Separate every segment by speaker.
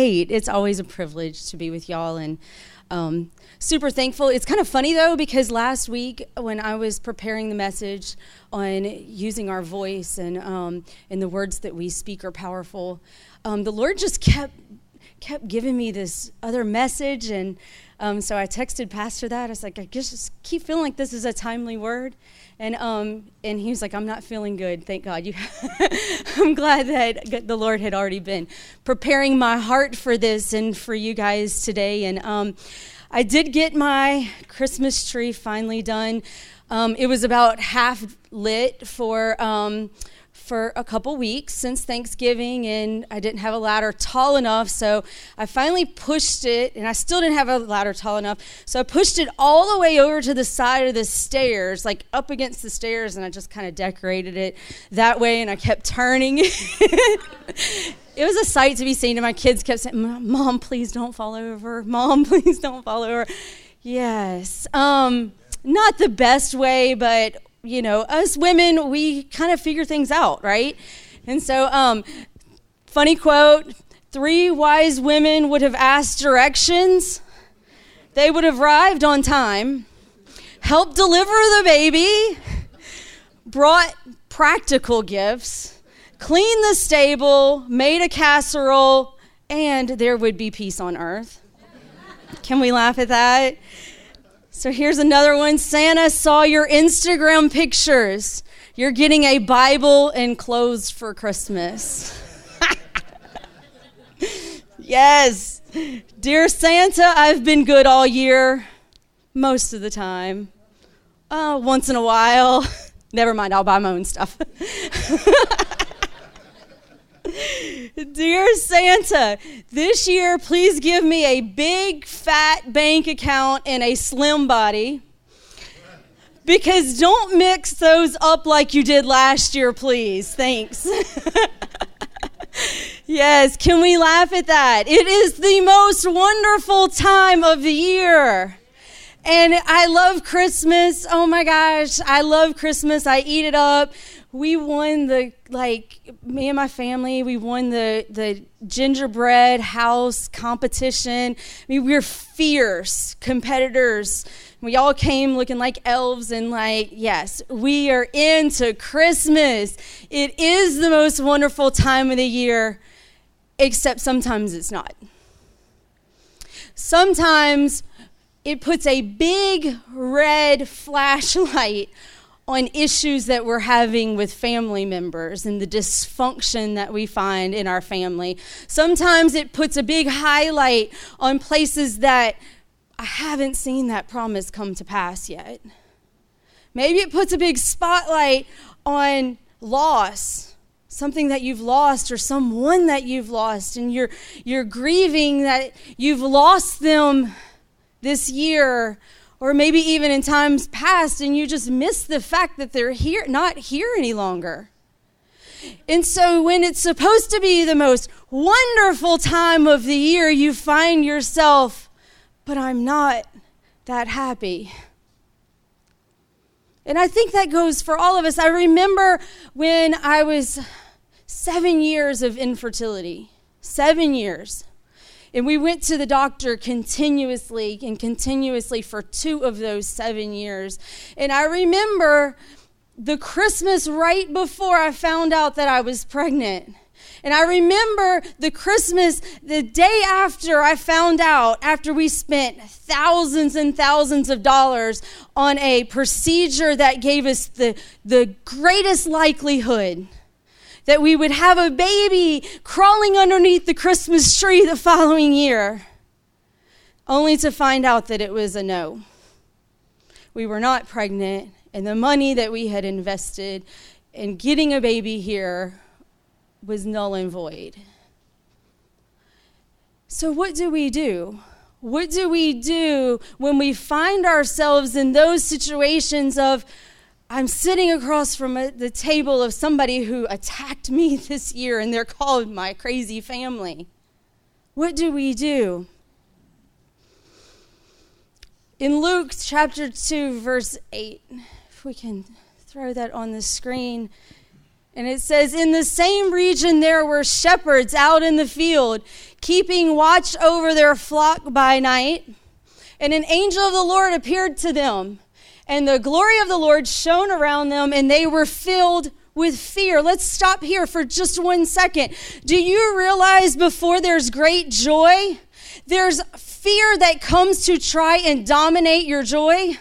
Speaker 1: great. It's always a privilege to be with y'all and um, super thankful. It's kind of funny though, because last week when I was preparing the message on using our voice and, um, and the words that we speak are powerful, um, the Lord just kept kept giving me this other message and um, so I texted Pastor that. I was like, I just keep feeling like this is a timely word. And um, and he was like, I'm not feeling good. Thank God. You, I'm glad that the Lord had already been preparing my heart for this and for you guys today. And um, I did get my Christmas tree finally done. Um, it was about half lit for um, for a couple weeks since Thanksgiving, and I didn't have a ladder tall enough. So I finally pushed it, and I still didn't have a ladder tall enough. So I pushed it all the way over to the side of the stairs, like up against the stairs, and I just kind of decorated it that way, and I kept turning. it was a sight to be seen, and my kids kept saying, Mom, please don't fall over. Mom, please don't fall over. Yes. Um, not the best way, but you know, us women, we kind of figure things out, right? And so, um, funny quote three wise women would have asked directions, they would have arrived on time, helped deliver the baby, brought practical gifts, cleaned the stable, made a casserole, and there would be peace on earth. Can we laugh at that? So here's another one Santa saw your Instagram pictures. You're getting a Bible and clothes for Christmas. yes. Dear Santa, I've been good all year, most of the time. Uh, once in a while. Never mind, I'll buy my own stuff. Dear Santa, this year please give me a big fat bank account and a slim body. Because don't mix those up like you did last year, please. Thanks. yes, can we laugh at that? It is the most wonderful time of the year. And I love Christmas. Oh my gosh, I love Christmas. I eat it up we won the like me and my family we won the the gingerbread house competition. I mean we were fierce competitors. We all came looking like elves and like yes we are into christmas. It is the most wonderful time of the year except sometimes it's not. Sometimes it puts a big red flashlight on issues that we're having with family members and the dysfunction that we find in our family. Sometimes it puts a big highlight on places that I haven't seen that promise come to pass yet. Maybe it puts a big spotlight on loss, something that you've lost or someone that you've lost, and you're, you're grieving that you've lost them this year or maybe even in times past and you just miss the fact that they're here not here any longer. And so when it's supposed to be the most wonderful time of the year you find yourself but i'm not that happy. And i think that goes for all of us. I remember when i was seven years of infertility. Seven years and we went to the doctor continuously and continuously for two of those seven years. And I remember the Christmas right before I found out that I was pregnant. And I remember the Christmas the day after I found out, after we spent thousands and thousands of dollars on a procedure that gave us the, the greatest likelihood that we would have a baby crawling underneath the Christmas tree the following year, only to find out that it was a no. We were not pregnant, and the money that we had invested in getting a baby here was null and void. So, what do we do? What do we do when we find ourselves in those situations of, I'm sitting across from a, the table of somebody who attacked me this year, and they're called my crazy family. What do we do? In Luke chapter 2, verse 8, if we can throw that on the screen, And it says, In the same region there were shepherds out in the field, keeping watch over their flock by night. And an angel of the Lord appeared to them, and the glory of the Lord shone around them, and they were filled with fear. Let's stop here for just one second. Do you realize before there's great joy, there's fear that comes to try and dominate your joy?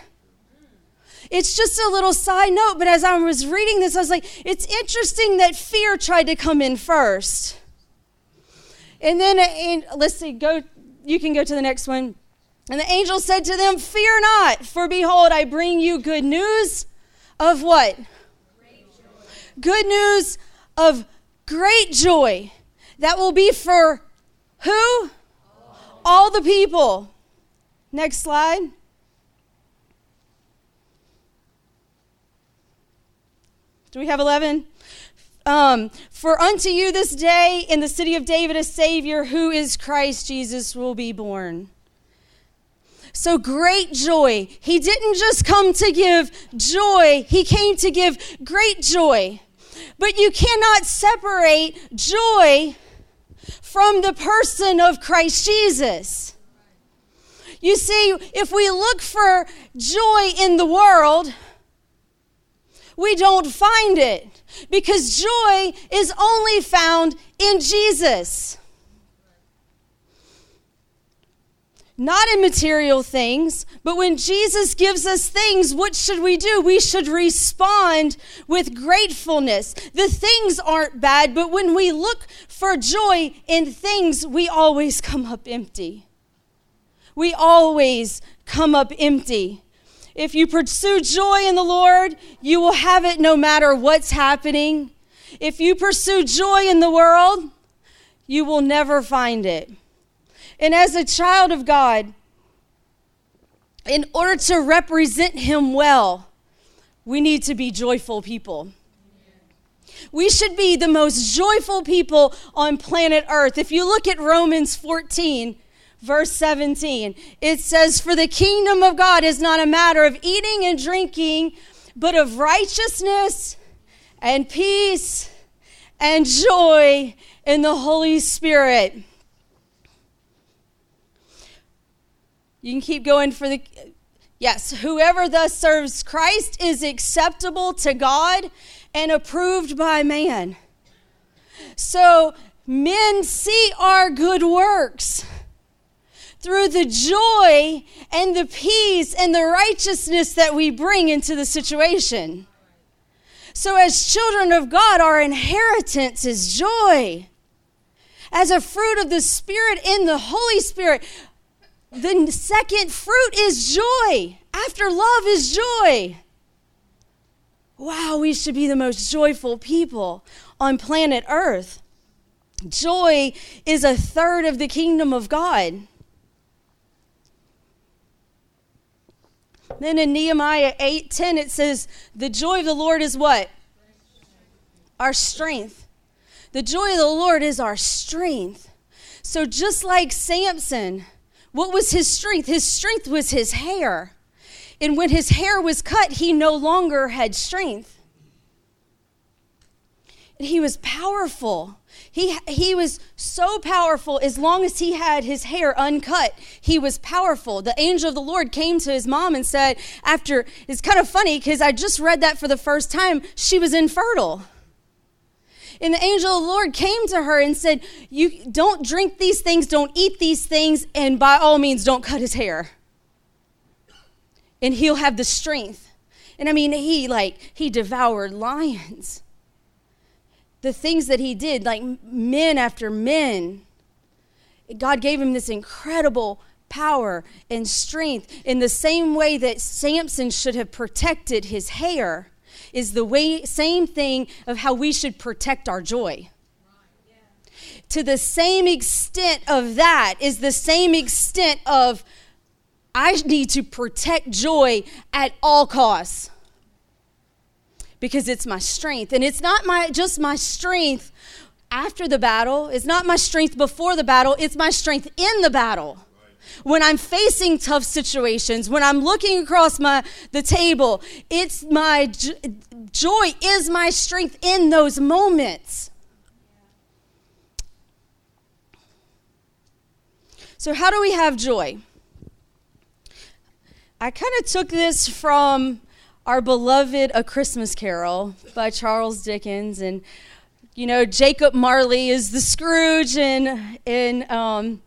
Speaker 1: It's just a little side note, but as I was reading this, I was like, it's interesting that fear tried to come in first. And then, uh, and let's see, go, you can go to the next one. And the angel said to them, Fear not, for behold, I bring you good news of what? Good news of great joy that will be for who? All, the people. Next slide. Do we have 11? Um, for unto you this day in the city of David a Savior who is Christ Jesus will be born. So great joy. He didn't just come to give joy, He came to give great joy. But you cannot separate joy from the person of Christ Jesus. You see, if we look for joy in the world, we don't find it because joy is only found in Jesus. Not in material things, but when Jesus gives us things, what should we do? We should respond with gratefulness. The things aren't bad, but when we look for joy in things, we always come up empty. We always come up empty. If you pursue joy in the Lord, you will have it no matter what's happening. If you pursue joy in the world, you will never find it. And as a child of God, in order to represent Him well, we need to be joyful people. We should be the most joyful people on planet Earth. If you look at Romans 14, verse 17. It says, For the kingdom of God is not a matter of eating and drinking, but of righteousness and peace and joy in the Holy Spirit. You can keep going for the. Yes, whoever thus serves Christ is acceptable to God and approved by man. So men see our good works through the joy and the peace and the righteousness that we bring into the situation. So, as children of God, our inheritance is joy. As a fruit of the Spirit in the Holy Spirit, the second fruit is joy. After love is joy. Wow, we should be the most joyful people on planet Earth. Joy is a third of the kingdom of God. Then in Nehemiah 8:10 it says, "The joy of the Lord is what? Our strength. The joy of the Lord is our strength." So just like Samson, what was his strength? His strength was his hair. And when his hair was cut, he no longer had strength. And he was powerful. He, he was so powerful as long as he had his hair uncut. He was powerful. The angel of the Lord came to his mom and said, after, it's kind of funny because I just read that for the first time, she was infertile. And the angel of the Lord came to her and said, You don't drink these things, don't eat these things, and by all means, don't cut his hair. And he'll have the strength. And I mean, he like, he devoured lions the things that he did, like men after men. God gave him this incredible power and strength in the same way that Samson should have protected his hair is the way same thing of how we should protect our joy. To the same extent of that is the same extent of I need to protect joy at all costs because it's my strength. And it's not my just my strength after the battle. It's not my strength before the battle. It's my strength in the battle. When I'm facing tough situations, when I'm looking across my the table, it's my joy is my strength in those moments. So how do we have joy? I kind of took this from our beloved A Christmas Carol by Charles Dickens and you know Jacob Marley is the Scrooge in in um,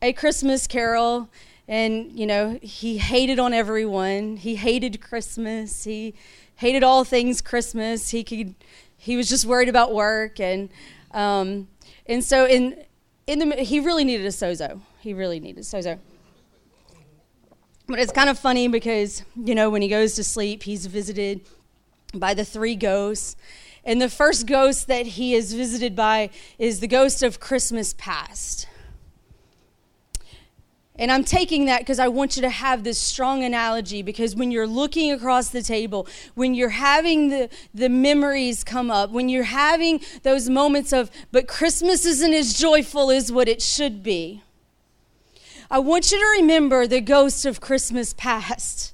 Speaker 1: a Christmas Carol, and you know he hated on everyone. He hated Christmas. He hated all things Christmas. He could. He was just worried about work, and um, and so in in the he really needed a sozo. He really needed sozo. But it's kind of funny because you know when he goes to sleep, he's visited by the three ghosts. And the first ghost that he is visited by is the ghost of Christmas past. And I'm taking that because I want you to have this strong analogy because when you're looking across the table, when you're having the, the memories come up, when you're having those moments of, but Christmas isn't as joyful as what it should be, I want you to remember the ghost of Christmas past.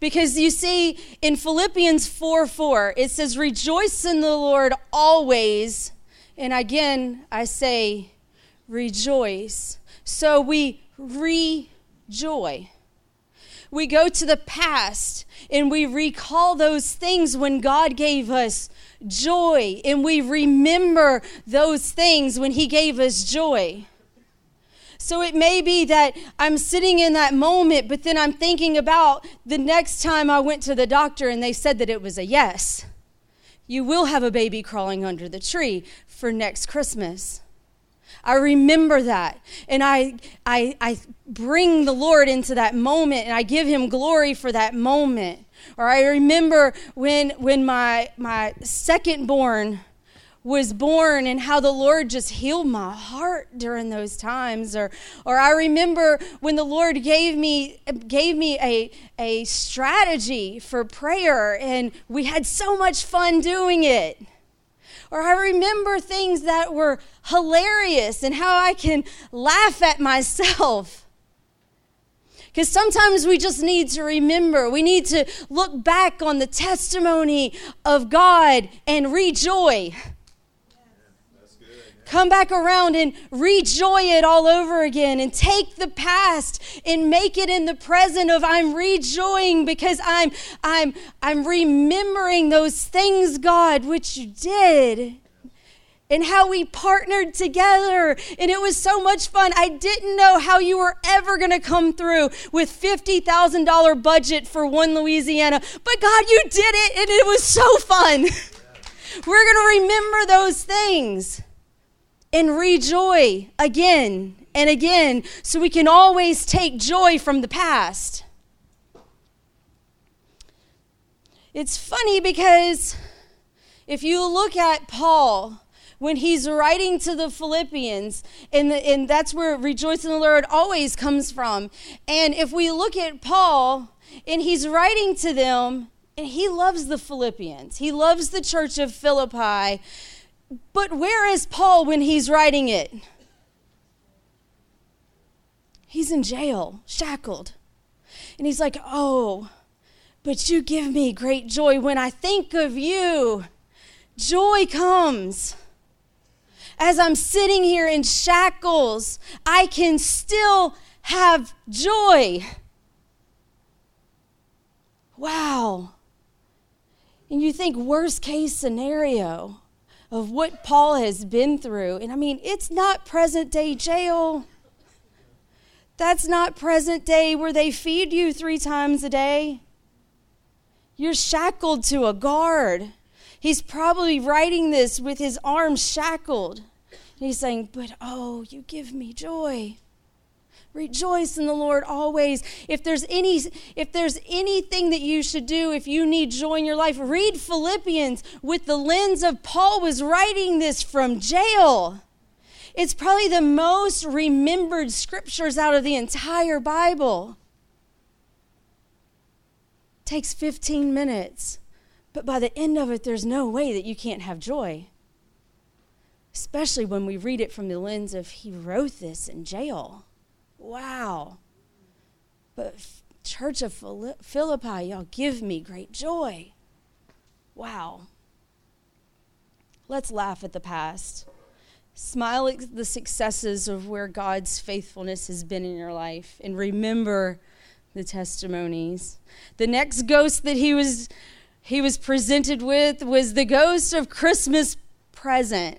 Speaker 1: Because you see, in Philippians 4 4, it says, Rejoice in the Lord always. And again, I say, Rejoice. So we rejoy. We go to the past and we recall those things when God gave us joy, and we remember those things when He gave us joy. So it may be that I'm sitting in that moment, but then I'm thinking about the next time I went to the doctor and they said that it was a yes. You will have a baby crawling under the tree for next Christmas. I remember that. And I, I, I bring the Lord into that moment and I give him glory for that moment. Or I remember when, when my, my second born was born and how the Lord just healed my heart during those times or or I remember when the Lord gave me gave me a a strategy for prayer and we had so much fun doing it or I remember things that were hilarious and how I can laugh at myself. Because sometimes we just need to remember, we need to look back on the testimony of God and rejoice come back around and rejoy it all over again and take the past and make it in the present of I'm rejoicing because I'm I'm I'm remembering those things God which you did and how we partnered together and it was so much fun. I didn't know how you were ever going to come through with $50,000 budget for one Louisiana, but God, you did it and it was so fun. We're going to remember those things and rejoy again and again so we can always take joy from the past. It's funny because if you look at Paul, when he's writing to the Philippians, and, the, and that's where rejoice in the Lord always comes from. And if we look at Paul, and he's writing to them, and he loves the Philippians, he loves the church of Philippi. But where is Paul when he's writing it? He's in jail, shackled. And he's like, Oh, but you give me great joy. When I think of you, joy comes. As I'm sitting here in shackles, I can still have joy. Wow. And you think, worst case scenario of what Paul has been through. And I mean, it's not present day jail. That's not present day where they feed you three times a day. You're shackled to a guard. He's probably writing this with his arms shackled. And he's saying, But oh, you give me joy. Rejoice in the Lord always. If there's any if there's anything that you should do if you need joy in your life, read Philippians with the lens of Paul was writing this from jail. It's probably the most remembered scriptures out of the entire Bible. It takes 15 minutes, but by the end of it there's no way that you can't have joy. Especially when we read it from the lens of he wrote this in jail. Wow. But Church of Philippi, y'all give me great joy. Wow. Let's laugh at the past. Smile at the successes of where God's faithfulness has been in your life and remember the testimonies. The next ghost that he was he was presented with was the ghost of Christmas present.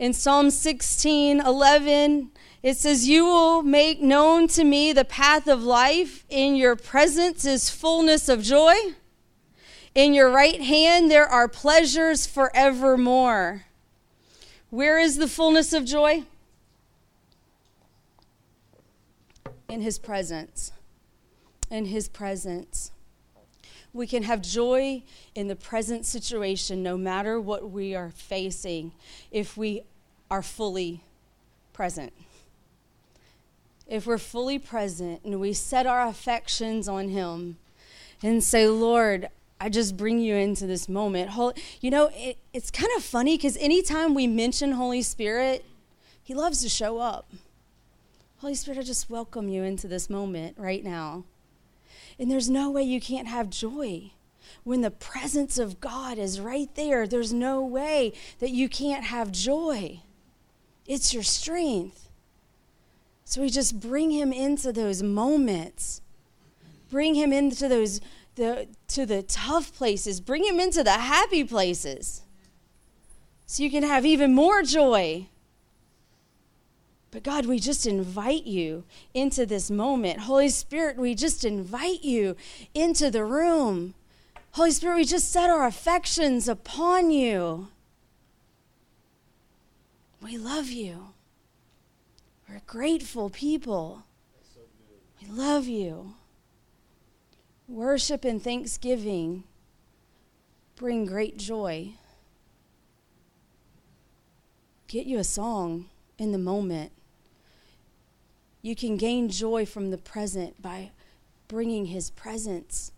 Speaker 1: In Psalm 16, 11, it says, You will make known to me the path of life. In your presence is fullness of joy. In your right hand there are pleasures forevermore. Where is the fullness of joy? In his presence. In his presence. We can have joy in the present situation no matter what we are facing if we are fully present if we're fully present and we set our affections on Him and say, Lord, I just bring you into this moment. You know, it, it's kind of funny because anytime we mention Holy Spirit, He loves to show up. Holy Spirit, I just welcome you into this moment right now. And there's no way you can't have joy. When the presence of God is right there, there's no way that you can't have joy. It's your strength. So we just bring him into those moments. Bring him into those the to the tough places. Bring him into the happy places. So you can have even more joy. But God, we just invite you into this moment. Holy Spirit, we just invite you into the room. Holy Spirit, we just set our affections upon you. We love you. We're grateful people. We love you. Worship and thanksgiving bring great joy. Get you a song in the moment. You can gain joy from the present by bringing his presence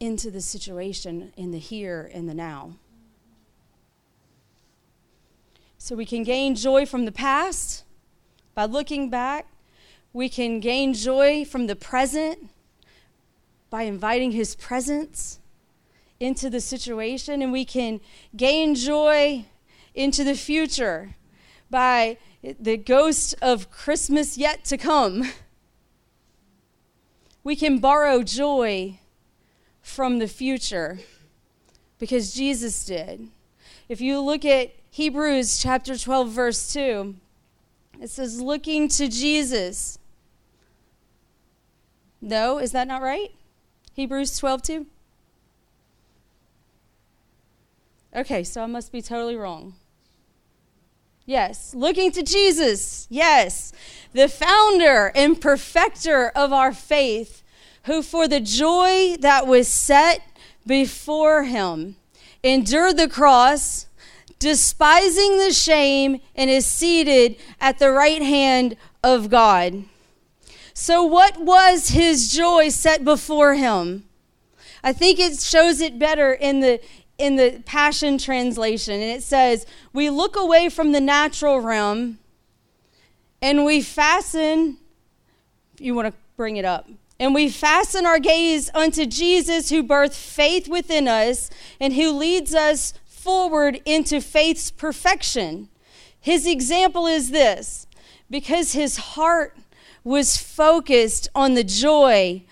Speaker 1: into the situation in the here and the now. So we can gain joy from the past by looking back, we can gain joy from the present by inviting His presence into the situation, and we can gain joy into the future by the ghost of Christmas yet to come. We can borrow joy from the future because Jesus did. If you look at Hebrews chapter 12, verse 2, it says, looking to Jesus. No, is that not right? Hebrews 12 2? Okay, so I must be totally wrong. Yes, looking to Jesus. Yes, the founder and perfecter of our faith, who for the joy that was set before him endured the cross despising the shame, and is seated at the right hand of God. So, what was his joy set before him? I think it shows it better in the in the Passion translation, and it says, "We look away from the natural realm, and we fasten." You want to bring it up. And we fasten our gaze unto Jesus, who birthed faith within us and who leads us forward into faith's perfection. His example is this because his heart was focused on the joy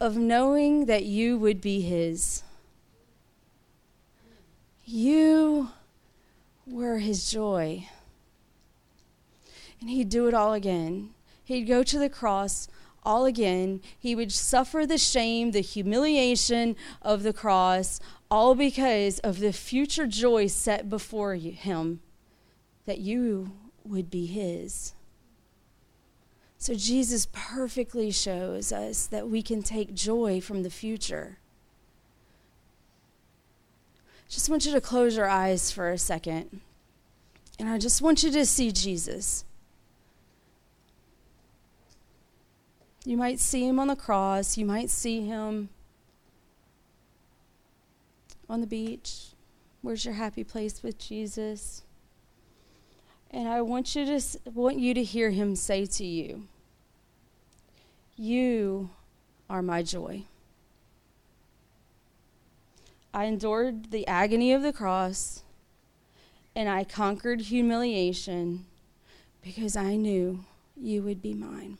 Speaker 1: of knowing that you would be his. You were his joy. And he'd do it all again. He'd go to the cross all again. He would suffer the shame, the humiliation of the cross, all because of the future joy set before you, him that you would be his. So Jesus perfectly shows us that we can take joy from the future. Just want you to close your eyes for a second. And I just want you to see Jesus. You might see him on the cross, you might see him on the beach? Where's your happy place with Jesus? And I want you to want you to hear him say to you, "You are my joy." I endured the agony of the cross and I conquered humiliation because I knew you would be mine.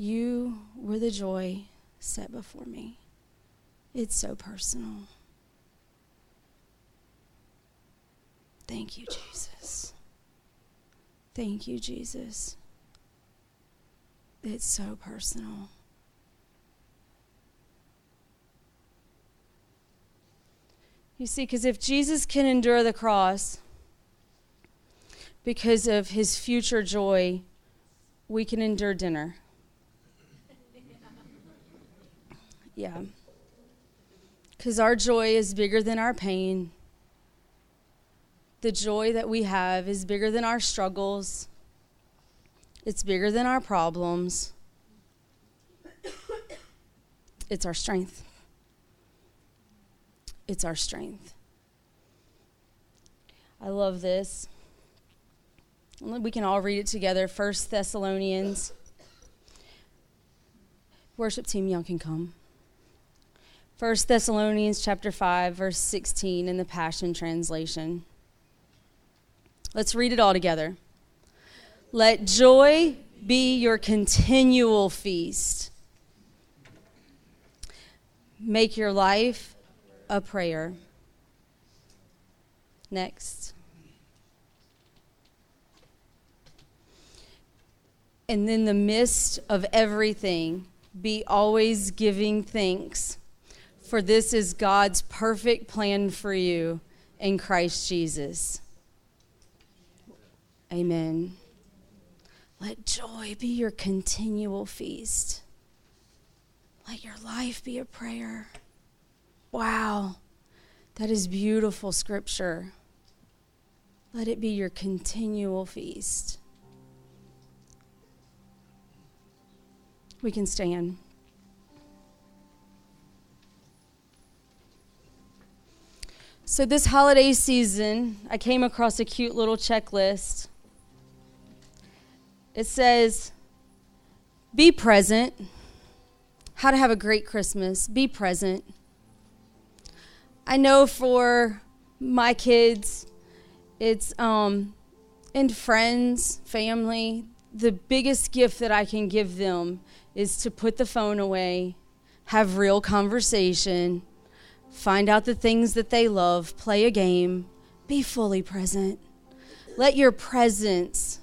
Speaker 1: You were the joy set before me. It's so personal. Thank you, Jesus. Thank you, Jesus. It's so personal. You see, because if Jesus can endure the cross because of his future joy, we can endure dinner. Yeah. Because our joy is bigger than our pain. The joy that we have is bigger than our struggles, it's bigger than our problems, it's our strength it's our strength. I love this. We can all read it together. First Thessalonians. Worship team, y'all can come. First Thessalonians chapter 5, verse 16 in the Passion Translation. Let's read it all together. Let joy be your continual feast. Make your life a prayer. Next. And in the midst of everything, be always giving thanks, for this is God's perfect plan for you in Christ Jesus. Amen. Let joy be your continual feast. Let your life be a prayer. Wow, that is beautiful scripture. Let it be your continual feast. We can stand. So, this holiday season, I came across a cute little checklist. It says, Be present. How to have a great Christmas. Be present. I know for my kids, it's um, and friends, family, the biggest gift that I can give them is to put the phone away, have real conversation, find out the things that they love, play a game, be fully present. Let your presence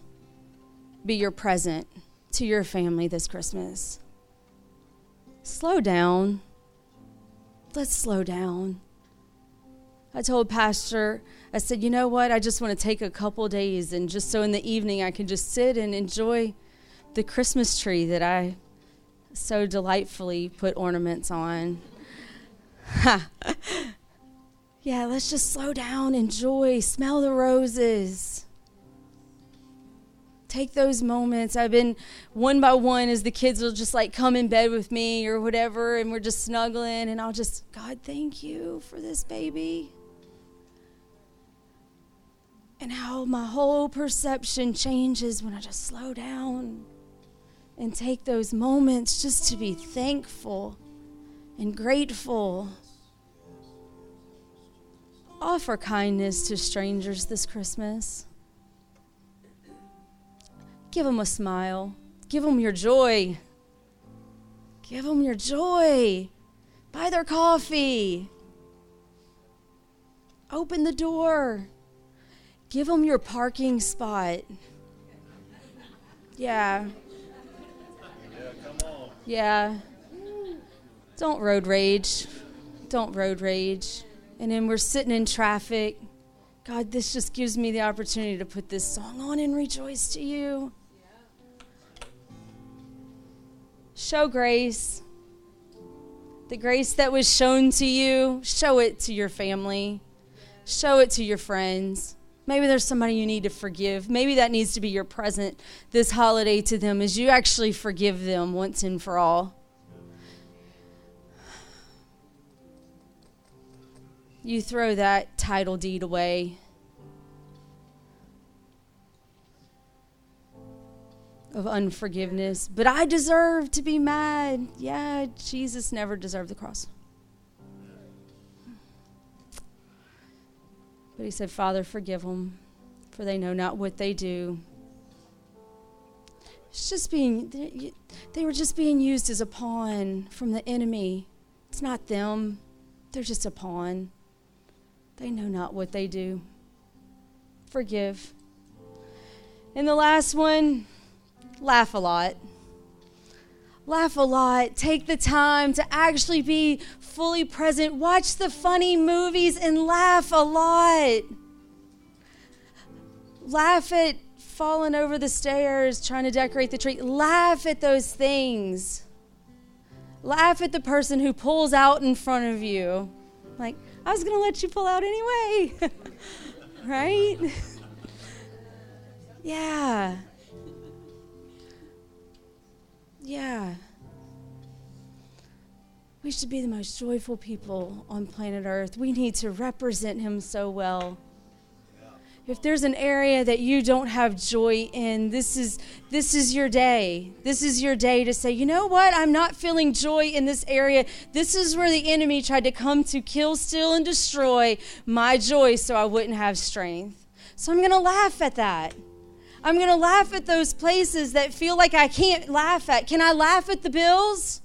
Speaker 1: be your present to your family this Christmas. Slow down. Let's slow down. I told Pastor, I said, you know what? I just want to take a couple days and just so in the evening I can just sit and enjoy the Christmas tree that I so delightfully put ornaments on. yeah, let's just slow down, enjoy, smell the roses. Take those moments. I've been one by one as the kids will just like come in bed with me or whatever, and we're just snuggling, and I'll just, God, thank you for this baby and how my whole perception changes when I just slow down and take those moments just to be thankful and grateful. Offer kindness to strangers this Christmas. Give them a smile. Give them your joy. Give them your joy. Buy their coffee. Open the door. Give them your parking spot. Yeah. Yeah. Don't road rage. Don't road rage. And then we're sitting in traffic. God, this just gives me the opportunity to put this song on and rejoice to you. Show grace. The grace that was shown to you, show it to your family, show it to your friends. Maybe there's somebody you need to forgive. Maybe that needs to be your present this holiday to them as you actually forgive them once and for all. you throw that title deed away. Of unforgiveness, but I deserve to be mad. Yeah, Jesus never deserved the cross. But he said, Father, forgive them, for they know not what they do. It's just being, they, were just being used as a pawn from the enemy. It's not them, they're just a pawn. They know not what they do. Forgive. And the last one, laugh a lot. Laugh a lot. Take the time to actually be fully present. Watch the funny movies and laugh a lot. Laugh at falling over the stairs trying to decorate the tree. Laugh at those things. Laugh at the person who pulls out in front of you. Like, I was going to let you pull out anyway. right? yeah. Yeah. We should be the most joyful people on planet Earth. We need to represent Him so well. If there's an area that you don't have joy in, this is this is your day. This is your day to say, "You know what? I'm not feeling joy in this area. This is where the enemy tried to come to kill, steal and destroy my joy so I wouldn't have strength." So I'm going to laugh at that. I'm going to laugh at those places that feel like I can't laugh at. Can I laugh at the bills?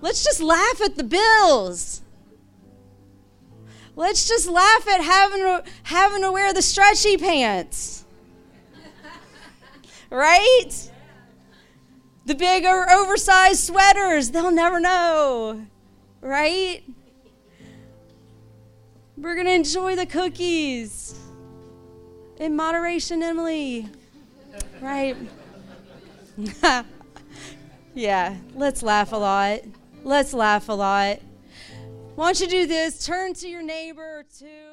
Speaker 1: Let's just laugh at the bills. Let's just laugh at having to, having to wear the stretchy pants. Right? The big or oversized sweaters, they'll never know. Right? We're going to enjoy the cookies in moderation, Emily. Right? yeah, let's laugh a lot. Let's laugh a lot. Why don't you do this? Turn to your neighbor to